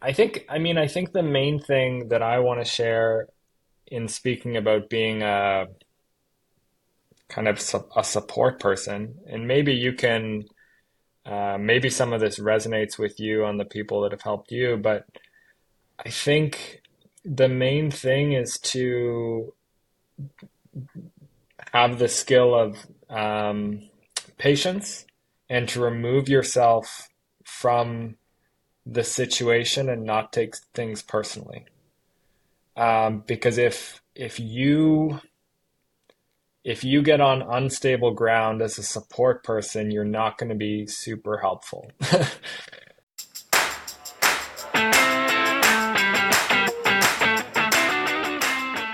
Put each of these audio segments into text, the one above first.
I think, I mean, I think the main thing that I want to share in speaking about being a kind of a support person, and maybe you can, uh, maybe some of this resonates with you on the people that have helped you, but I think the main thing is to have the skill of um, patience and to remove yourself from the situation and not take things personally. Um, because if if you if you get on unstable ground as a support person, you're not going to be super helpful.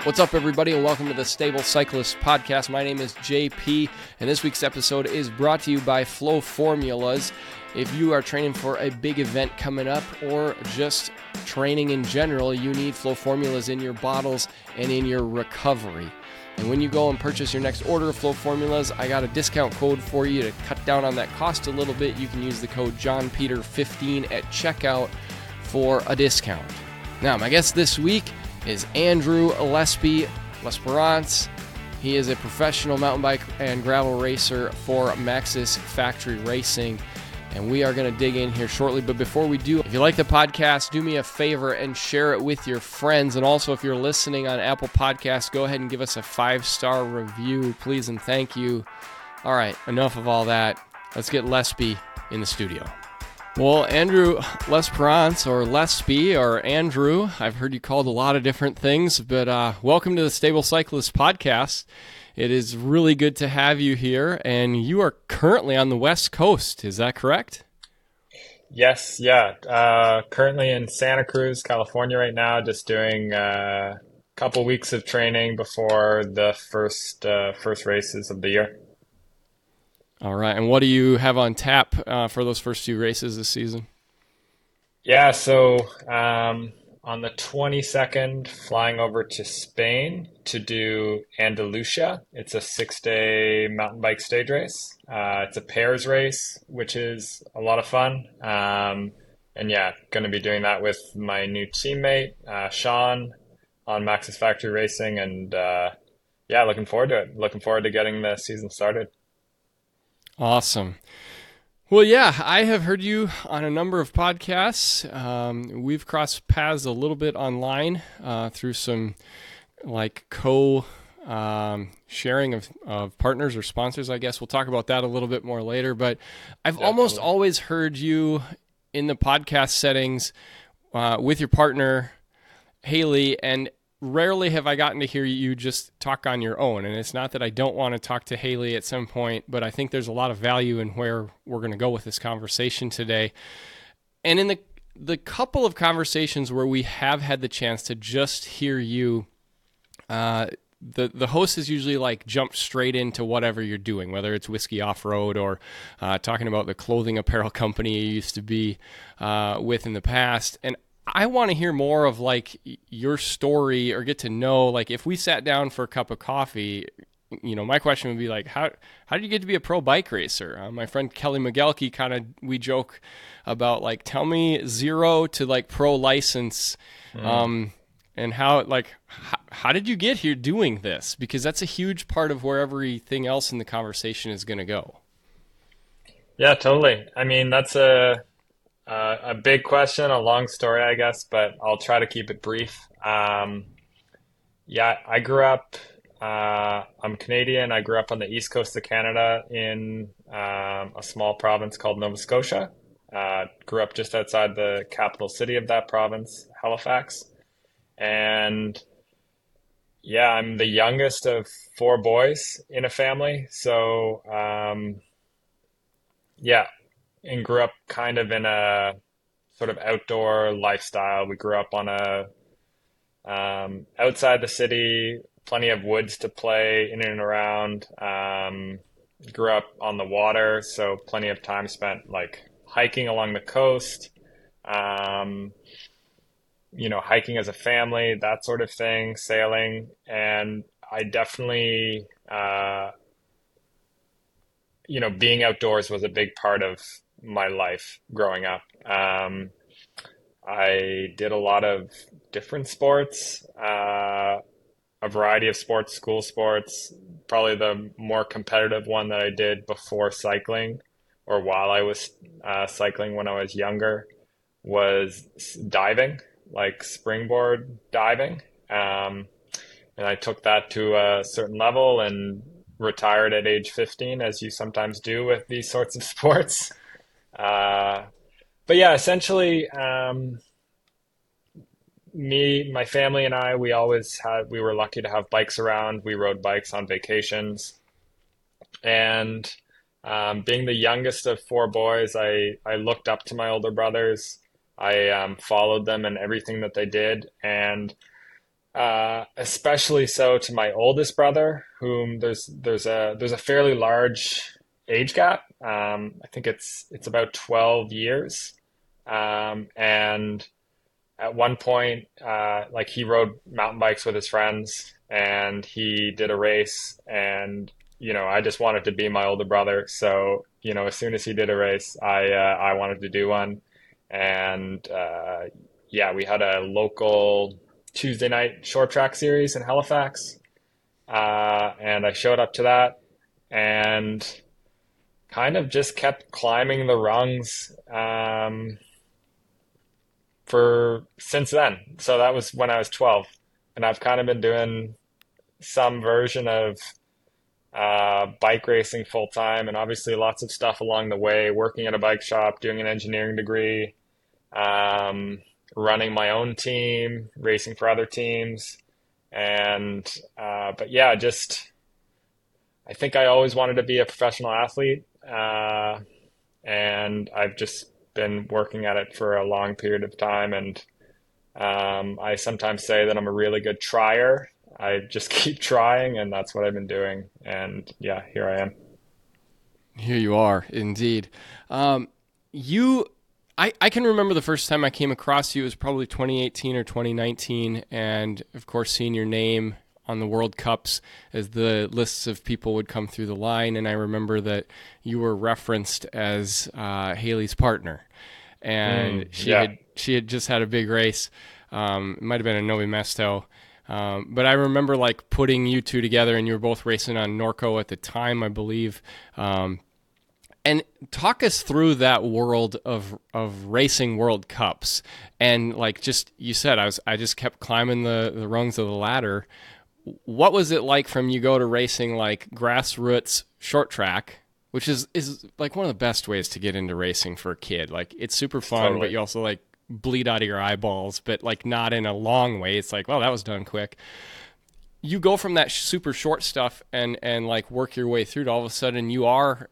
What's up, everybody, and welcome to the Stable Cyclist Podcast. My name is JP, and this week's episode is brought to you by Flow Formulas. If you are training for a big event coming up or just training in general, you need Flow Formulas in your bottles and in your recovery. And when you go and purchase your next order of Flow Formulas, I got a discount code for you to cut down on that cost a little bit. You can use the code JohnPeter15 at checkout for a discount. Now, my guest this week is Andrew Lespe L'Esperance. He is a professional mountain bike and gravel racer for Maxxis Factory Racing. And we are going to dig in here shortly. But before we do, if you like the podcast, do me a favor and share it with your friends. And also, if you're listening on Apple Podcasts, go ahead and give us a five star review, please, and thank you. All right, enough of all that. Let's get Lespe in the studio. Well, Andrew L'Esperance or Lespe or Andrew, I've heard you called a lot of different things, but uh, welcome to the Stable Cyclist podcast. It is really good to have you here, and you are currently on the West Coast. Is that correct? Yes, yeah. Uh, currently in Santa Cruz, California, right now, just doing uh, a couple weeks of training before the first uh, first races of the year. All right. And what do you have on tap uh, for those first few races this season? Yeah. So um, on the 22nd, flying over to Spain to do Andalusia. It's a six day mountain bike stage race. Uh, it's a pairs race, which is a lot of fun. Um, and yeah, going to be doing that with my new teammate, uh, Sean, on Maxxis Factory Racing. And uh, yeah, looking forward to it. Looking forward to getting the season started. Awesome. Well, yeah, I have heard you on a number of podcasts. Um, we've crossed paths a little bit online uh, through some like co um, sharing of, of partners or sponsors, I guess. We'll talk about that a little bit more later. But I've Definitely. almost always heard you in the podcast settings uh, with your partner, Haley, and rarely have I gotten to hear you just talk on your own. And it's not that I don't want to talk to Haley at some point, but I think there's a lot of value in where we're going to go with this conversation today. And in the the couple of conversations where we have had the chance to just hear you, uh, the the host is usually like jumped straight into whatever you're doing, whether it's whiskey off road or uh, talking about the clothing apparel company you used to be uh, with in the past. And I want to hear more of like your story or get to know like if we sat down for a cup of coffee, you know, my question would be like, how how did you get to be a pro bike racer? Uh, my friend Kelly McGelkey kind of we joke about like tell me zero to like pro license, mm. um, and how like how, how did you get here doing this? Because that's a huge part of where everything else in the conversation is going to go. Yeah, totally. I mean, that's a uh, a big question, a long story, I guess, but I'll try to keep it brief. Um, yeah, I grew up. Uh, I'm Canadian. I grew up on the east coast of Canada in um, a small province called Nova Scotia. Uh, grew up just outside the capital city of that province, Halifax, and yeah, I'm the youngest of four boys in a family. So um, yeah, and grew up kind of in a sort of outdoor lifestyle. We grew up on a um, outside the city, plenty of woods to play in and around. Um, grew up on the water, so plenty of time spent like hiking along the coast. Um, you know, hiking as a family, that sort of thing, sailing, and I definitely, uh, you know, being outdoors was a big part of my life growing up. Um, I did a lot of different sports, uh, a variety of sports, school sports. Probably the more competitive one that I did before cycling or while I was uh, cycling when I was younger was diving, like springboard diving. Um, and I took that to a certain level and retired at age 15, as you sometimes do with these sorts of sports. Uh, but yeah, essentially, um, me, my family, and I, we always had, we were lucky to have bikes around. We rode bikes on vacations. And um, being the youngest of four boys, I, I looked up to my older brothers. I um, followed them in everything that they did. And uh, especially so to my oldest brother, whom there's there's a there's a fairly large age gap. Um, I think it's it's about twelve years, um, and at one point, uh, like he rode mountain bikes with his friends, and he did a race, and you know I just wanted to be my older brother, so you know as soon as he did a race, I uh, I wanted to do one, and uh, yeah, we had a local Tuesday night short track series in Halifax. Uh, and I showed up to that and kind of just kept climbing the rungs um, for since then. So that was when I was 12. And I've kind of been doing some version of uh, bike racing full time and obviously lots of stuff along the way, working at a bike shop, doing an engineering degree. Um, running my own team, racing for other teams, and uh, but yeah, just I think I always wanted to be a professional athlete, uh, and I've just been working at it for a long period of time, and um, I sometimes say that I'm a really good trier. I just keep trying, and that's what I've been doing. And yeah, here I am. Here you are, indeed. Um, you I, I can remember the first time I came across you was probably 2018 or 2019, and of course, seeing your name on the World Cups as the lists of people would come through the line. And I remember that you were referenced as uh, Haley's partner, and mm, she yeah. had she had just had a big race. Um, it might have been a Novi Mesto. Um, but I remember like putting you two together, and you were both racing on Norco at the time, I believe. Um, and talk us through that world of of racing World Cups and like just you said I was I just kept climbing the the rungs of the ladder. What was it like from you go to racing like grassroots short track, which is is like one of the best ways to get into racing for a kid. Like it's super fun, totally. but you also like bleed out of your eyeballs, but like not in a long way. It's like, well, that was done quick you go from that super short stuff and and like work your way through to all of a sudden you are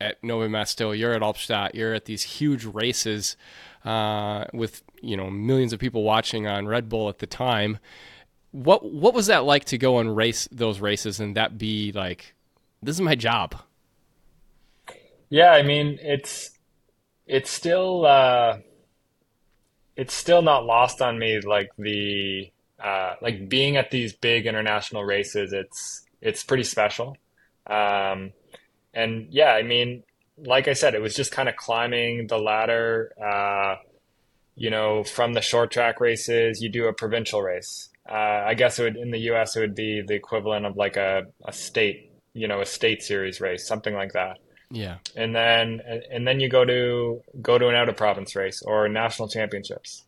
at Novi Mesto, you're at Albstadt, you're at these huge races uh, with you know millions of people watching on Red Bull at the time. What what was that like to go and race those races and that be like, this is my job? Yeah, I mean it's it's still uh, it's still not lost on me like the uh, like being at these big international races. It's it's pretty special. Um, and yeah, I mean, like I said, it was just kind of climbing the ladder. Uh, you know, from the short track races, you do a provincial race. Uh, I guess it would in the U.S. it would be the equivalent of like a, a state, you know, a state series race, something like that. Yeah. And then and then you go to go to an out of province race or national championships.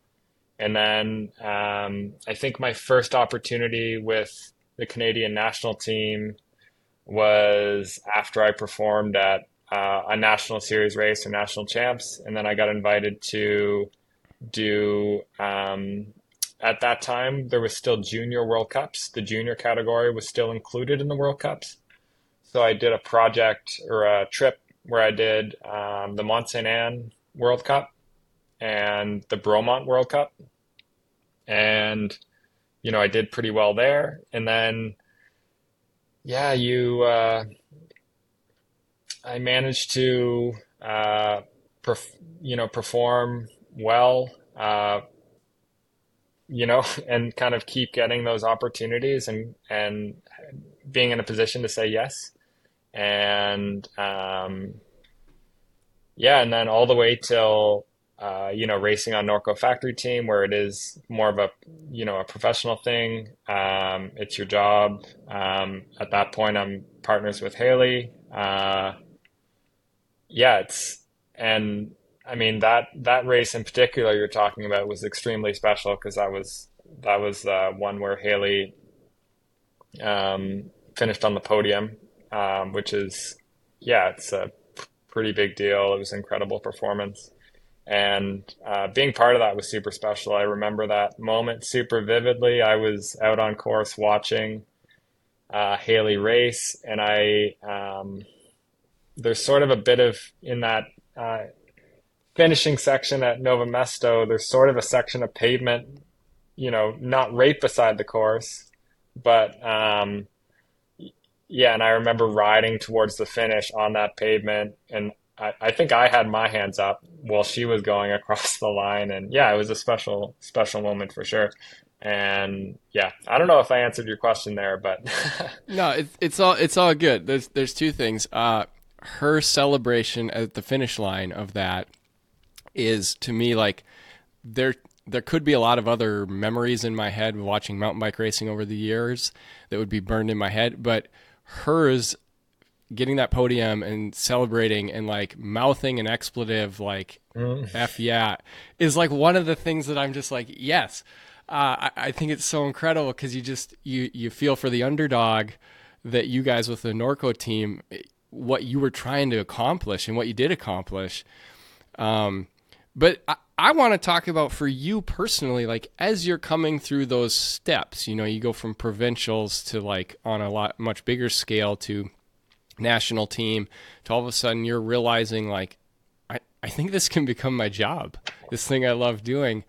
And then um, I think my first opportunity with the Canadian national team was after I performed at uh, a national series race or national champs, and then I got invited to do. Um, at that time, there was still junior World Cups. The junior category was still included in the World Cups. So I did a project or a trip where I did um, the Mont Saint Anne World Cup and the Bromont World Cup, and you know I did pretty well there. And then yeah, you, uh, I managed to, uh, perf- you know, perform well, uh, you know, and kind of keep getting those opportunities and, and being in a position to say yes. And, um, yeah, and then all the way till uh, you know, racing on Norco factory team where it is more of a, you know, a professional thing. Um, it's your job. Um, at that point, I'm partners with Haley. Uh, yeah, it's, and I mean, that, that race in particular you're talking about was extremely special because that was, that was uh, one where Haley um, finished on the podium, um, which is, yeah, it's a pretty big deal. It was an incredible performance. And uh, being part of that was super special. I remember that moment super vividly. I was out on course watching uh, Haley race, and I um, there's sort of a bit of in that uh, finishing section at Nove Mesto. There's sort of a section of pavement, you know, not right beside the course, but um, yeah. And I remember riding towards the finish on that pavement, and I, I think I had my hands up while she was going across the line, and yeah, it was a special special moment for sure. And yeah, I don't know if I answered your question there, but no, it, it's all it's all good. There's there's two things. Uh, her celebration at the finish line of that is to me like there there could be a lot of other memories in my head watching mountain bike racing over the years that would be burned in my head, but hers getting that podium and celebrating and like mouthing an expletive like mm. f yeah is like one of the things that i'm just like yes uh, I, I, think it's so incredible because you just you you feel for the underdog that you guys with the norco team what you were trying to accomplish and what you did accomplish um, but I, I want to talk about for you personally, like as you're coming through those steps, you know, you go from provincials to like on a lot much bigger scale to national team to all of a sudden you're realizing like I, I think this can become my job this thing i love doing.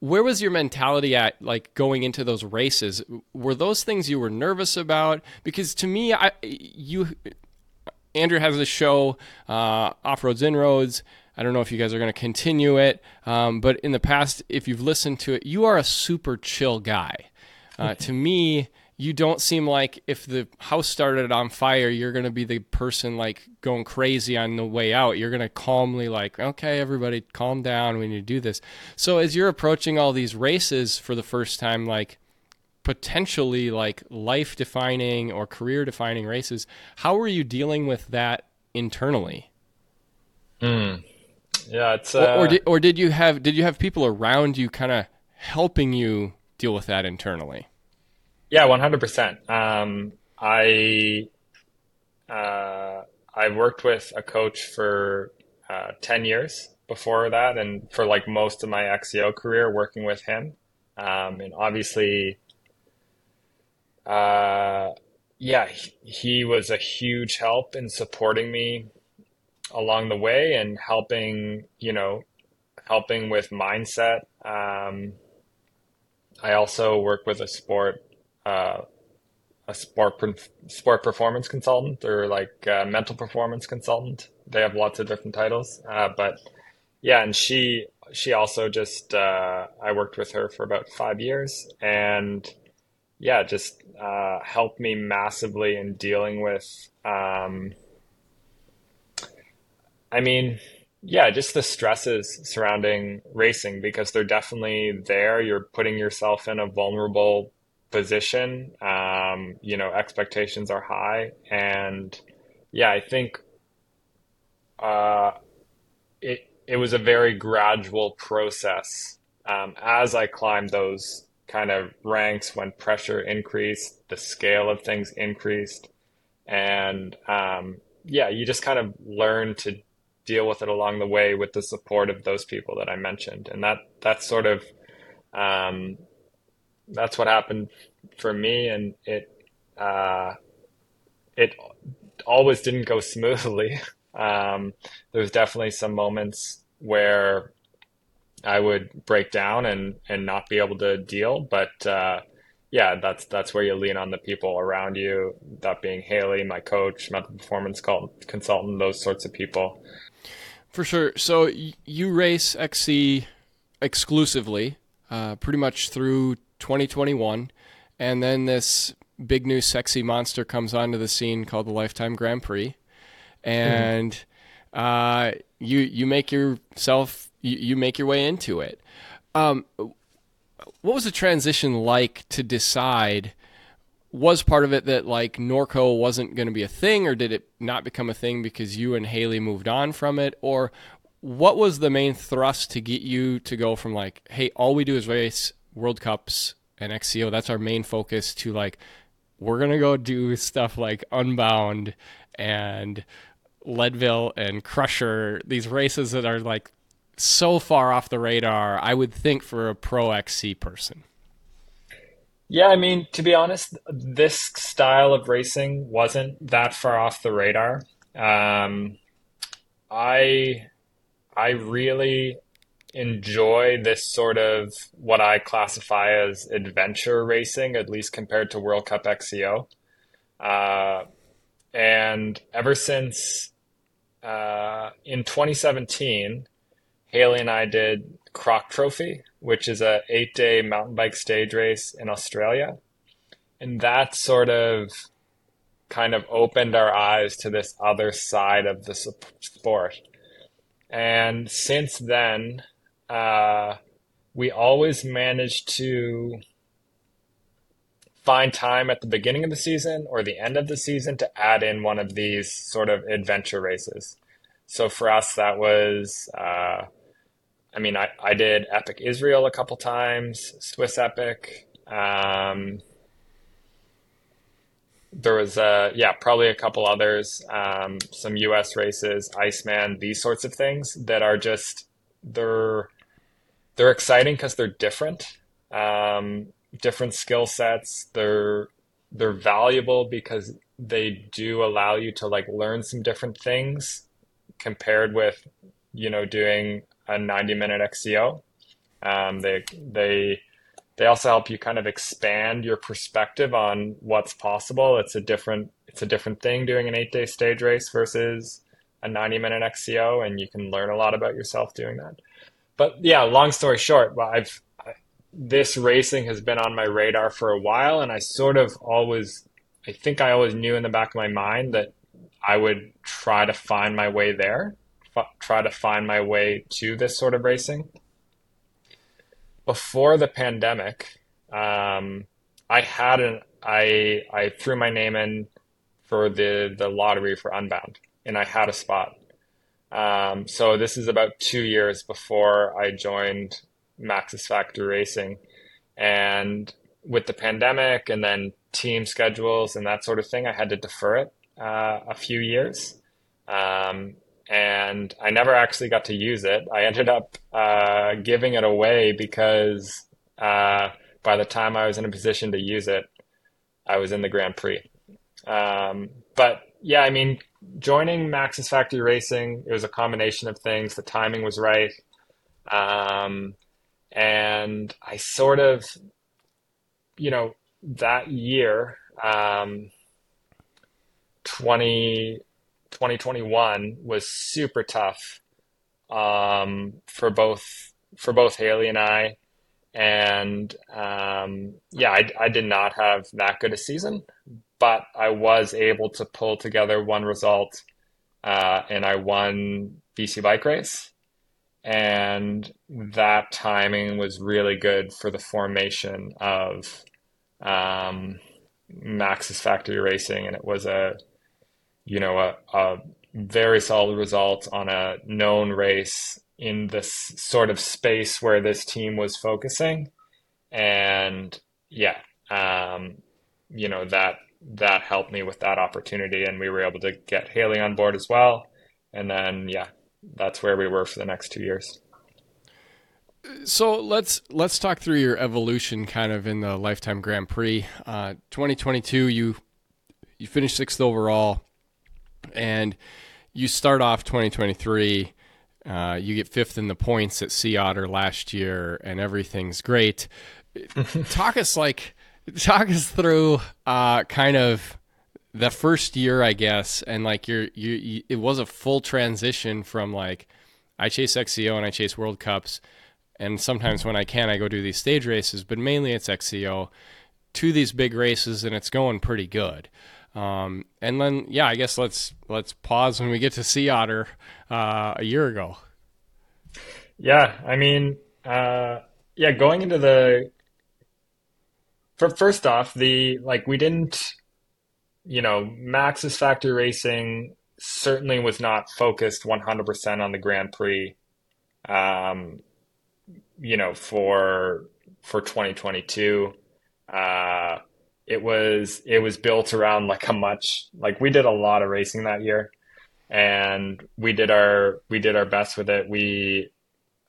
Where was your mentality at like going into those races? Were those things you were nervous about? Because to me i you andrew has a show uh, off-roads inroads I don't know if you guys are going to continue it, um, but in the past, if you've listened to it, you are a super chill guy. Uh, to me, you don't seem like if the house started on fire, you're going to be the person like going crazy on the way out. You're going to calmly, like, okay, everybody calm down. We need to do this. So, as you're approaching all these races for the first time, like potentially like life defining or career defining races, how are you dealing with that internally? Mm. Yeah, it's uh... or, or did or did you have did you have people around you kind of helping you deal with that internally? Yeah, one hundred percent. Um, I uh, I worked with a coach for uh, ten years before that, and for like most of my XCO career, working with him, um, and obviously, uh, yeah, he, he was a huge help in supporting me along the way and helping, you know, helping with mindset. Um, I also work with a sport uh, a sport sport performance consultant or like mental performance consultant. They have lots of different titles, uh, but yeah, and she she also just uh, I worked with her for about five years, and yeah, just uh, helped me massively in dealing with. Um, I mean, yeah, just the stresses surrounding racing because they're definitely there. You're putting yourself in a vulnerable position. Um, you know, expectations are high, and yeah, I think uh, it it was a very gradual process um, as I climbed those kind of ranks when pressure increased, the scale of things increased, and um, yeah, you just kind of learn to deal with it along the way with the support of those people that I mentioned, and that that's sort of um, that's what happened for me, and it uh, it always didn't go smoothly. Um, there was definitely some moments where I would break down and and not be able to deal, but uh, yeah, that's that's where you lean on the people around you. That being Haley, my coach, mental performance consultant, those sorts of people. For sure. So you race XC exclusively, uh, pretty much through 2021, and then this big new sexy monster comes onto the scene called the Lifetime Grand Prix, and mm. uh, you you make yourself you, you make your way into it. Um, what was the transition like to decide? Was part of it that like Norco wasn't going to be a thing, or did it not become a thing because you and Haley moved on from it, or what was the main thrust to get you to go from like, hey, all we do is race World Cups and XCO, that's our main focus, to like, we're gonna go do stuff like Unbound and Leadville and Crusher, these races that are like so far off the radar, I would think for a pro XC person. Yeah, I mean, to be honest, this style of racing wasn't that far off the radar. Um, I I really enjoy this sort of what I classify as adventure racing, at least compared to World Cup XCO. Uh, and ever since uh, in 2017, Haley and I did Croc Trophy, which is a eight day mountain bike stage race in Australia. And that sort of kind of opened our eyes to this other side of the sport. And since then, uh, we always managed to find time at the beginning of the season or the end of the season to add in one of these sort of adventure races. So for us, that was uh, I mean, I, I did Epic Israel a couple times, Swiss Epic. Um, there was, uh, yeah, probably a couple others, um, some US races, Iceman, these sorts of things that are just, they're, they're exciting because they're different, um, different skill sets. They're, they're valuable because they do allow you to like learn some different things compared with, you know, doing a 90 minute XCO. Um, they they they also help you kind of expand your perspective on what's possible. It's a different it's a different thing doing an eight day stage race versus a 90 minute XCO, and you can learn a lot about yourself doing that. But yeah, long story short, I've this racing has been on my radar for a while, and I sort of always I think I always knew in the back of my mind that I would try to find my way there try to find my way to this sort of racing. Before the pandemic, um, I had an I I threw my name in for the the lottery for Unbound, and I had a spot. Um, so this is about two years before I joined Maxxis Factory Racing, and with the pandemic and then team schedules and that sort of thing, I had to defer it uh, a few years. Um, and I never actually got to use it. I ended up uh, giving it away because uh, by the time I was in a position to use it, I was in the Grand Prix. Um, but yeah, I mean, joining Maxxis Factory Racing, it was a combination of things. The timing was right. Um, and I sort of, you know, that year, um, 20, 2021 was super tough um, for both for both Haley and I. And um, yeah, I, I did not have that good a season, but I was able to pull together one result, uh, and I won BC Bike Race. And that timing was really good for the formation of um, Maxxis Factory Racing, and it was a you know, a, a very solid result on a known race in this sort of space where this team was focusing. And yeah, um, you know, that that helped me with that opportunity and we were able to get Haley on board as well. And then yeah, that's where we were for the next two years. So let's let's talk through your evolution kind of in the lifetime Grand Prix. Uh, 2022, you you finished sixth overall and you start off 2023. Uh, you get fifth in the points at Sea Otter last year, and everything's great. talk us like, talk us through uh, kind of the first year, I guess, and like you're, you, you, it was a full transition from like I chase XCO and I chase World Cups, and sometimes when I can, I go do these stage races, but mainly it's XCO to these big races, and it's going pretty good. Um, and then, yeah, I guess let's let's pause when we get to Sea Otter uh, a year ago. Yeah, I mean, uh, yeah, going into the for first off, the like we didn't, you know, Maxxis Factory Racing certainly was not focused 100% on the Grand Prix. Um, you know, for for 2022, uh, it was it was built around like a much like we did a lot of racing that year, and we did our we did our best with it. We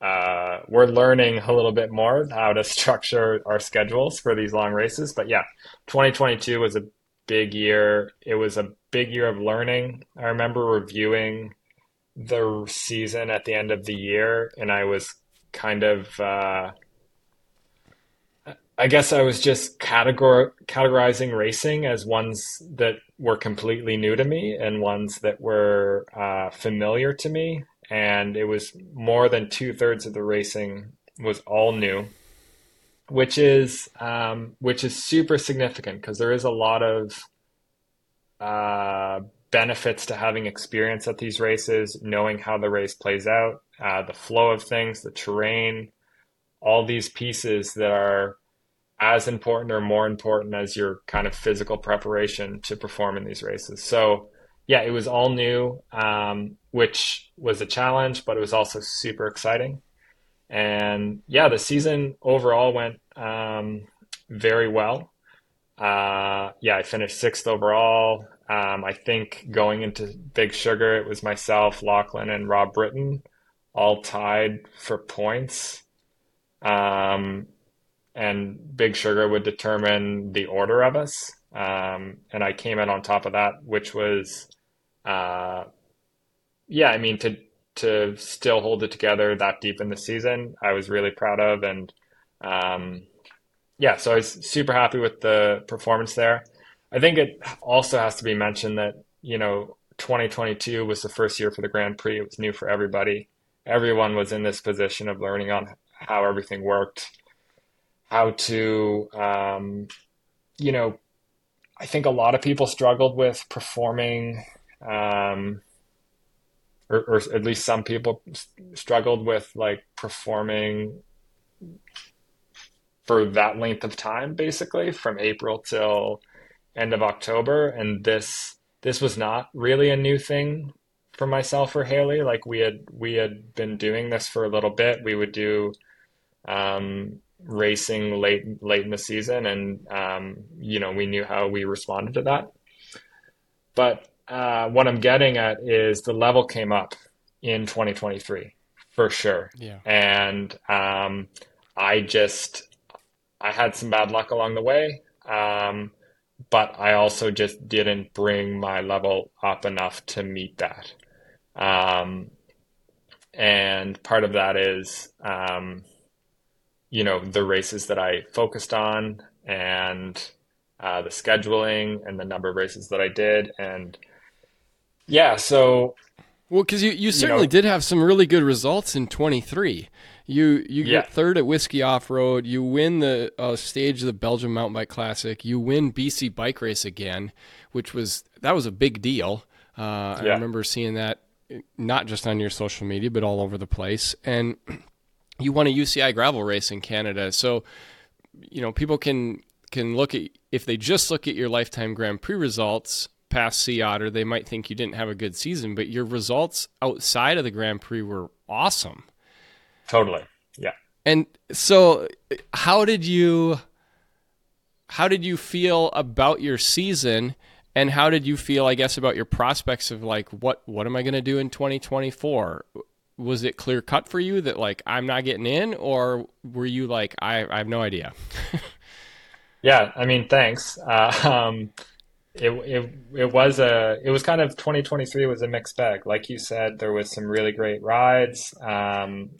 uh, we're learning a little bit more how to structure our schedules for these long races. But yeah, 2022 was a big year. It was a big year of learning. I remember reviewing the season at the end of the year, and I was kind of, uh, I guess I was just categor- categorizing racing as ones that were completely new to me and ones that were uh, familiar to me. And it was more than two thirds of the racing was all new, which is um, which is super significant because there is a lot of uh, benefits to having experience at these races, knowing how the race plays out, uh, the flow of things, the terrain, all these pieces that are as important or more important as your kind of physical preparation to perform in these races. So yeah, it was all new, um, which was a challenge, but it was also super exciting. And yeah, the season overall went um, very well. Uh, yeah, I finished sixth overall. Um, I think going into Big Sugar, it was myself, Lachlan, and Rob Britton all tied for points. Um, and Big Sugar would determine the order of us. Um, and I came in on top of that, which was uh, yeah, I mean to to still hold it together that deep in the season, I was really proud of, and um, yeah, so I was super happy with the performance there. I think it also has to be mentioned that you know 2022 was the first year for the Grand Prix. It was new for everybody. Everyone was in this position of learning on how everything worked, how to, um, you know, I think a lot of people struggled with performing um, or, or at least some people struggled with like performing for that length of time, basically from April till end of October. And this this was not really a new thing for myself or Haley. Like we had we had been doing this for a little bit. We would do um, racing late late in the season, and um, you know we knew how we responded to that. But uh, what I'm getting at is the level came up in 2023 for sure. Yeah. And um, I just I had some bad luck along the way, um, but I also just didn't bring my level up enough to meet that. Um, and part of that is, um, you know, the races that I focused on and uh, the scheduling and the number of races that I did and yeah, so well, because you, you certainly you know, did have some really good results in 23. You you yeah. get third at Whiskey Off Road. You win the uh, stage of the Belgium Mountain Bike Classic. You win BC Bike Race again, which was that was a big deal. Uh, yeah. I remember seeing that not just on your social media, but all over the place. And you won a UCI gravel race in Canada. So you know people can can look at if they just look at your lifetime Grand Prix results past Sea Otter, they might think you didn't have a good season, but your results outside of the Grand Prix were awesome. Totally. Yeah. And so how did you how did you feel about your season and how did you feel I guess about your prospects of like what what am I going to do in 2024? Was it clear cut for you that like I'm not getting in or were you like I I have no idea? yeah, I mean, thanks. Uh, um, it, it it was a it was kind of 2023 was a mixed bag. Like you said, there was some really great rides, um,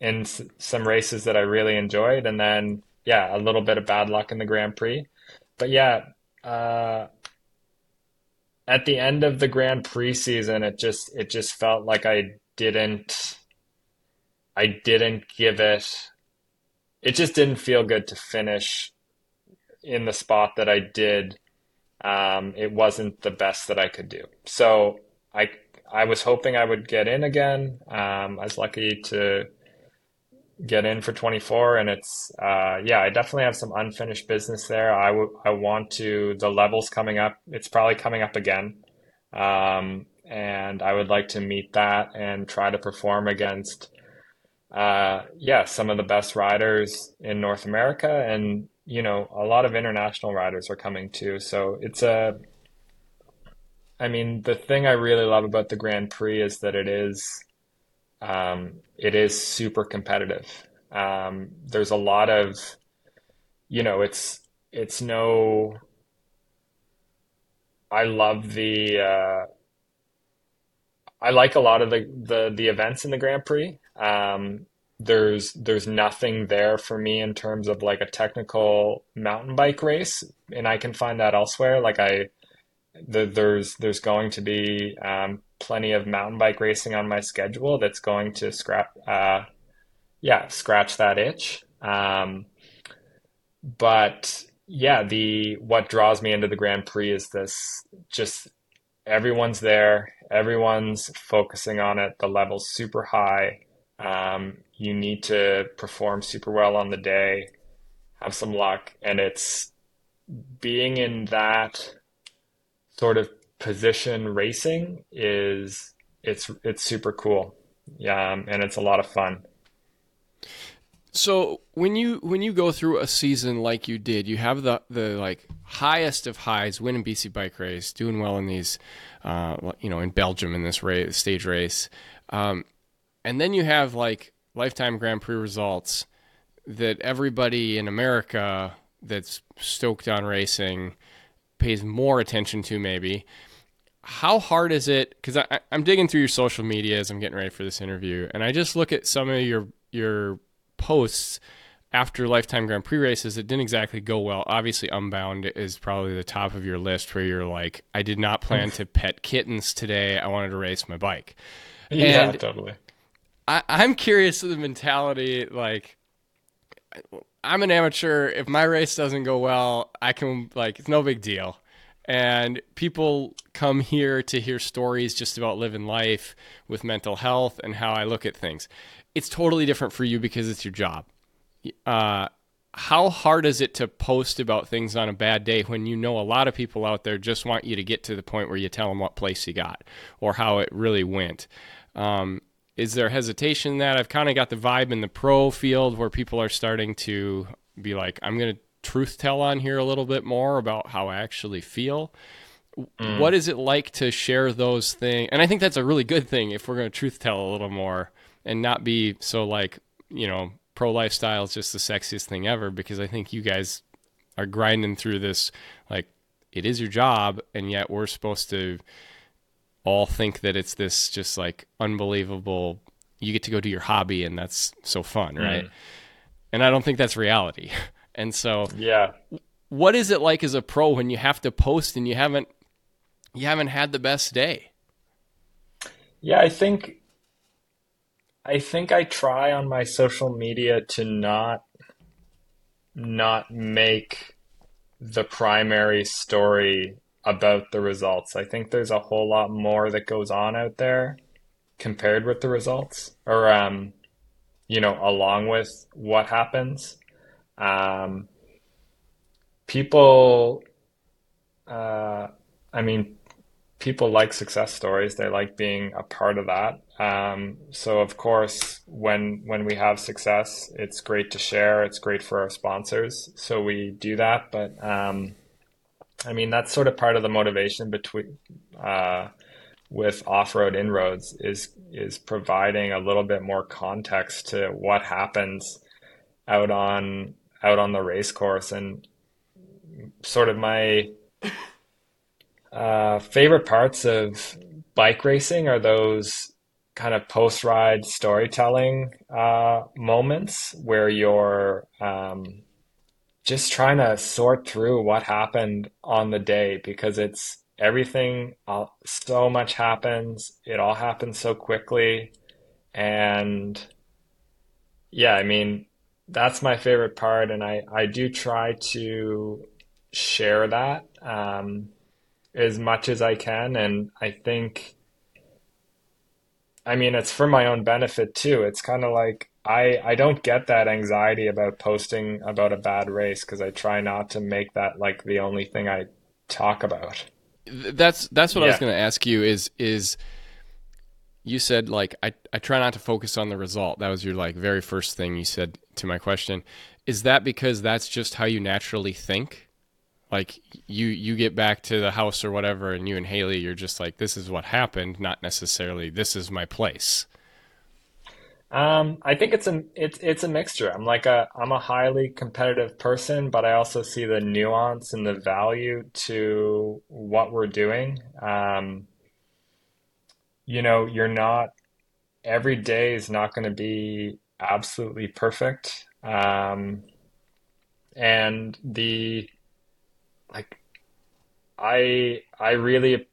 in s- some races that I really enjoyed, and then yeah, a little bit of bad luck in the Grand Prix. But yeah, uh, at the end of the Grand Prix season, it just it just felt like I didn't I didn't give it. It just didn't feel good to finish in the spot that I did um, it wasn't the best that I could do. So I I was hoping I would get in again. Um, I was lucky to get in for 24 and it's uh, yeah i definitely have some unfinished business there I, w- I want to the levels coming up it's probably coming up again um, and i would like to meet that and try to perform against uh, yeah some of the best riders in north america and you know a lot of international riders are coming too so it's a i mean the thing i really love about the grand prix is that it is um, it is super competitive. Um, there's a lot of, you know, it's it's no. I love the. Uh, I like a lot of the, the the events in the Grand Prix. Um, there's there's nothing there for me in terms of like a technical mountain bike race, and I can find that elsewhere. Like I, the, there's there's going to be um, plenty of mountain bike racing on my schedule that's going to scrap, uh, yeah, scratch that itch. Um, but yeah, the what draws me into the Grand Prix is this just everyone's there, everyone's focusing on it. The level's super high. Um, you need to perform super well on the day, have some luck, and it's being in that sort of position racing is it's it's super cool. Yeah, um, and it's a lot of fun. So when you when you go through a season like you did, you have the the like highest of highs, winning BC bike race, doing well in these, uh, you know, in Belgium in this race, stage race, um, and then you have like lifetime Grand Prix results that everybody in America that's stoked on racing pays more attention to maybe how hard is it? Because I'm digging through your social media as I'm getting ready for this interview, and I just look at some of your your posts after Lifetime Grand Prix races that didn't exactly go well. Obviously, Unbound is probably the top of your list where you're like, I did not plan to pet kittens today. I wanted to race my bike. Yeah, and totally. I, I'm curious of the mentality like I'm an amateur. If my race doesn't go well, I can like it's no big deal and people come here to hear stories just about living life with mental health and how I look at things. It's totally different for you because it's your job. Uh, how hard is it to post about things on a bad day when you know a lot of people out there just want you to get to the point where you tell them what place you got or how it really went? Um, is there hesitation in that? I've kind of got the vibe in the pro field where people are starting to be like, I'm going to truth tell on here a little bit more about how I actually feel. Mm. What is it like to share those things? And I think that's a really good thing if we're going to truth tell a little more and not be so like, you know, pro lifestyle is just the sexiest thing ever because I think you guys are grinding through this like it is your job and yet we're supposed to all think that it's this just like unbelievable you get to go do your hobby and that's so fun, right? Mm. And I don't think that's reality. And so, yeah, what is it like as a pro when you have to post and you haven't you haven't had the best day? Yeah, I think I think I try on my social media to not not make the primary story about the results. I think there's a whole lot more that goes on out there compared with the results or um you know along with what happens um, people, uh, I mean, people like success stories. They like being a part of that. Um, so of course, when when we have success, it's great to share. It's great for our sponsors. So we do that. But um, I mean, that's sort of part of the motivation between uh, with off road inroads is is providing a little bit more context to what happens out on out on the race course and sort of my uh, favorite parts of bike racing are those kind of post ride storytelling uh, moments where you're um, just trying to sort through what happened on the day because it's everything, uh, so much happens. It all happens so quickly. And yeah, I mean, that's my favorite part, and I I do try to share that um, as much as I can, and I think I mean, it's for my own benefit too. It's kind of like I I don't get that anxiety about posting about a bad race because I try not to make that like the only thing I talk about. That's that's what yeah. I was going to ask you is is you said like I I try not to focus on the result. That was your like very first thing you said to my question. Is that because that's just how you naturally think? Like you you get back to the house or whatever and you and Haley you're just like this is what happened, not necessarily this is my place. Um, I think it's a it's it's a mixture. I'm like a I'm a highly competitive person, but I also see the nuance and the value to what we're doing. Um, you know, you're not every day is not going to be absolutely perfect. Um, and the I I really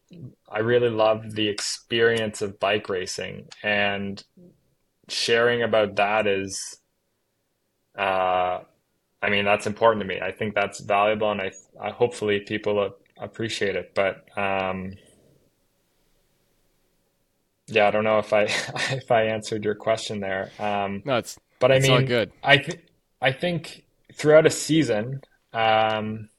I really love the experience of bike racing and sharing about that is, uh, I mean, that's important to me. I think that's valuable, and I, I hopefully people appreciate it. But um, yeah, I don't know if I if I answered your question there. Um, no, it's but I mean, good. I th- I think throughout a season, um,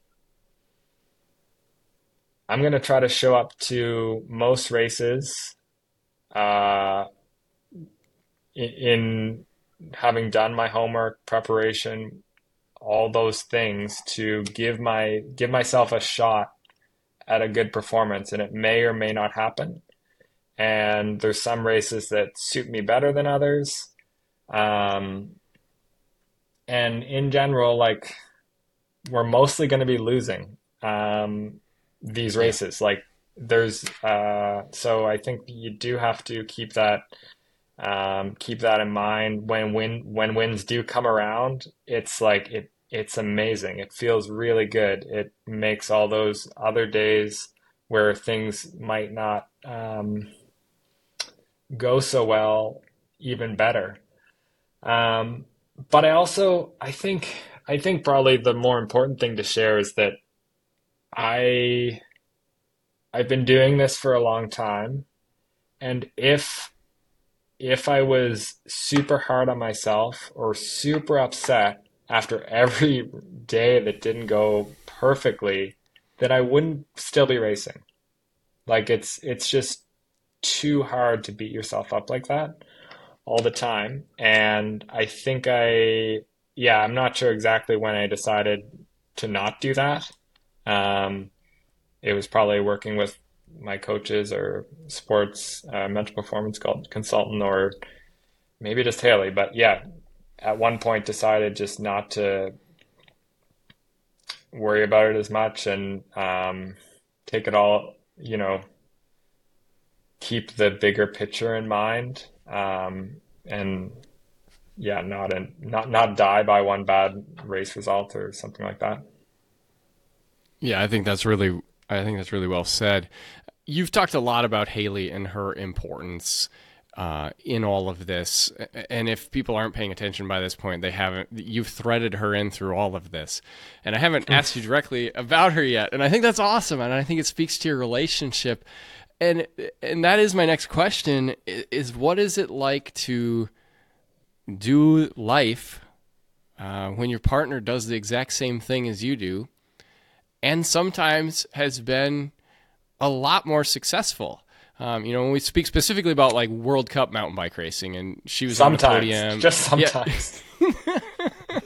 I'm gonna try to show up to most races uh, in having done my homework preparation all those things to give my give myself a shot at a good performance and it may or may not happen. And there's some races that suit me better than others. Um, and in general like we're mostly going to be losing. Um, these races like there's uh, so i think you do have to keep that um, keep that in mind when win when wins do come around. It's like it it's amazing. It feels really good. It makes all those other days where things might not um, go so well even better. Um, but I also I think I think probably the more important thing to share is that I I've been doing this for a long time, and if if I was super hard on myself or super upset after every day that didn't go perfectly, then I wouldn't still be racing. Like it's it's just too hard to beat yourself up like that all the time. And I think I yeah, I'm not sure exactly when I decided to not do that. Um, it was probably working with my coaches or sports uh, mental performance consultant or maybe just Haley. But yeah, at one point decided just not to worry about it as much and um, take it all, you know, keep the bigger picture in mind. Um, and yeah, not and not not die by one bad race result or something like that. Yeah, I think that's really I think that's really well said. You've talked a lot about Haley and her importance uh, in all of this, and if people aren't paying attention by this point, they haven't. You've threaded her in through all of this, and I haven't asked you directly about her yet, and I think that's awesome, and I think it speaks to your relationship, and and that is my next question: is what is it like to do life uh, when your partner does the exact same thing as you do, and sometimes has been a lot more successful. Um, you know, when we speak specifically about like World Cup mountain bike racing, and she was sometimes, on the podium, just sometimes. Yeah. you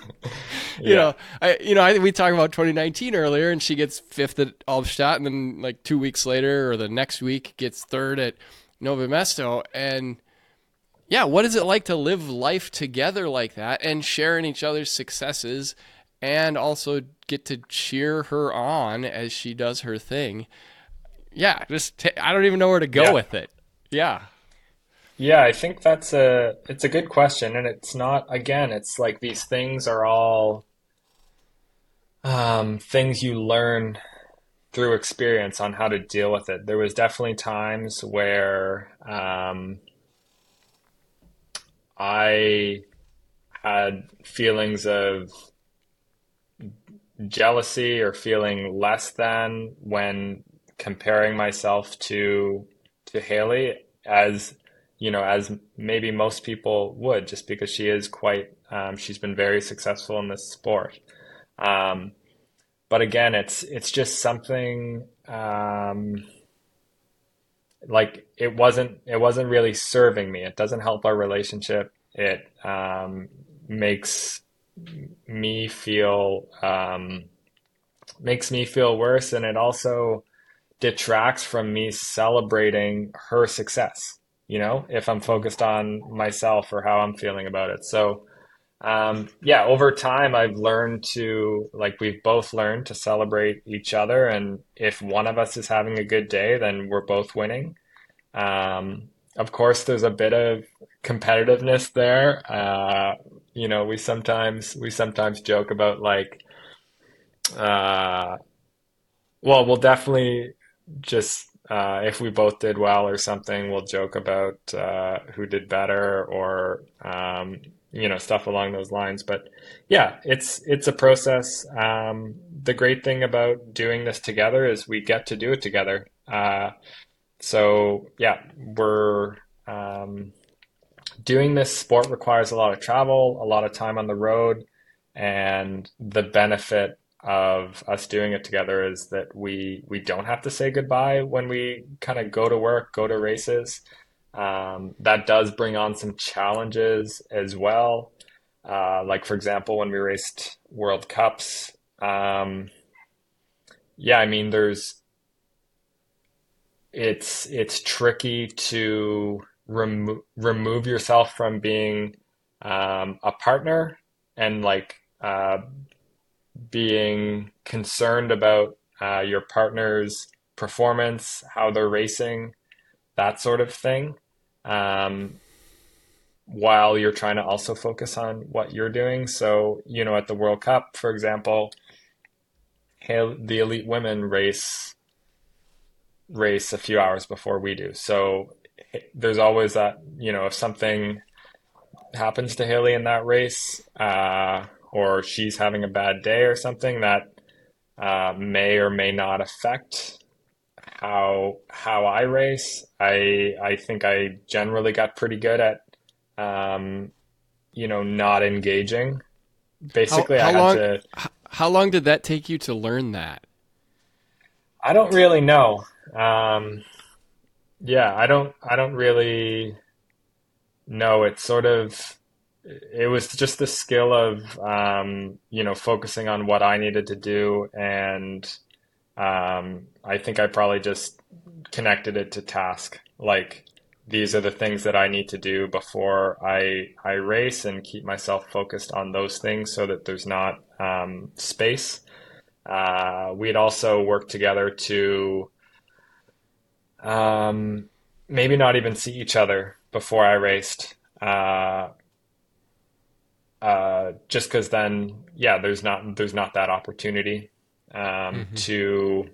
yeah. know, I you know, I we talked about 2019 earlier, and she gets fifth at Albstadt, and then like two weeks later or the next week gets third at Nove Mesto, and yeah, what is it like to live life together like that and sharing each other's successes, and also get to cheer her on as she does her thing? yeah, just t- I don't even know where to go yeah. with it. Yeah. Yeah, I think that's a it's a good question and it's not again, it's like these things are all um, things you learn through experience on how to deal with it. There was definitely times where um, I had feelings of jealousy or feeling less than when comparing myself to to Haley as you know, as maybe most people would, just because she is quite, um, she's been very successful in this sport. Um, but again, it's it's just something um, like it wasn't it wasn't really serving me. It doesn't help our relationship. It um, makes me feel um, makes me feel worse, and it also detracts from me celebrating her success. You know, if I'm focused on myself or how I'm feeling about it. So, um, yeah, over time, I've learned to, like, we've both learned to celebrate each other. And if one of us is having a good day, then we're both winning. Um, of course, there's a bit of competitiveness there. Uh, you know, we sometimes we sometimes joke about like, uh, well, we'll definitely just uh, if we both did well or something, we'll joke about uh, who did better or um, you know stuff along those lines. But yeah, it's it's a process. Um, the great thing about doing this together is we get to do it together. Uh, so yeah, we're um, doing this sport requires a lot of travel, a lot of time on the road, and the benefit of us doing it together is that we we don't have to say goodbye when we kind of go to work, go to races. Um, that does bring on some challenges as well. Uh, like for example, when we raced World Cups, um, yeah, I mean, there's it's it's tricky to remo- remove yourself from being um, a partner and like uh, being concerned about uh, your partner's performance, how they're racing, that sort of thing, um, while you're trying to also focus on what you're doing. So, you know, at the World Cup, for example, the elite women race race a few hours before we do. So there's always that, you know, if something happens to Haley in that race, uh, or she's having a bad day or something that uh, may or may not affect how how I race. I I think I generally got pretty good at um, you know not engaging. Basically, how, how I had long, to. How long did that take you to learn that? I don't really know. Um, yeah, I don't. I don't really know. It's sort of it was just the skill of um, you know focusing on what I needed to do, and um, I think I probably just connected it to task. Like these are the things that I need to do before I I race, and keep myself focused on those things so that there's not um, space. Uh, we had also worked together to um, maybe not even see each other before I raced. Uh, uh, just because then, yeah, there's not there's not that opportunity um, mm-hmm. to,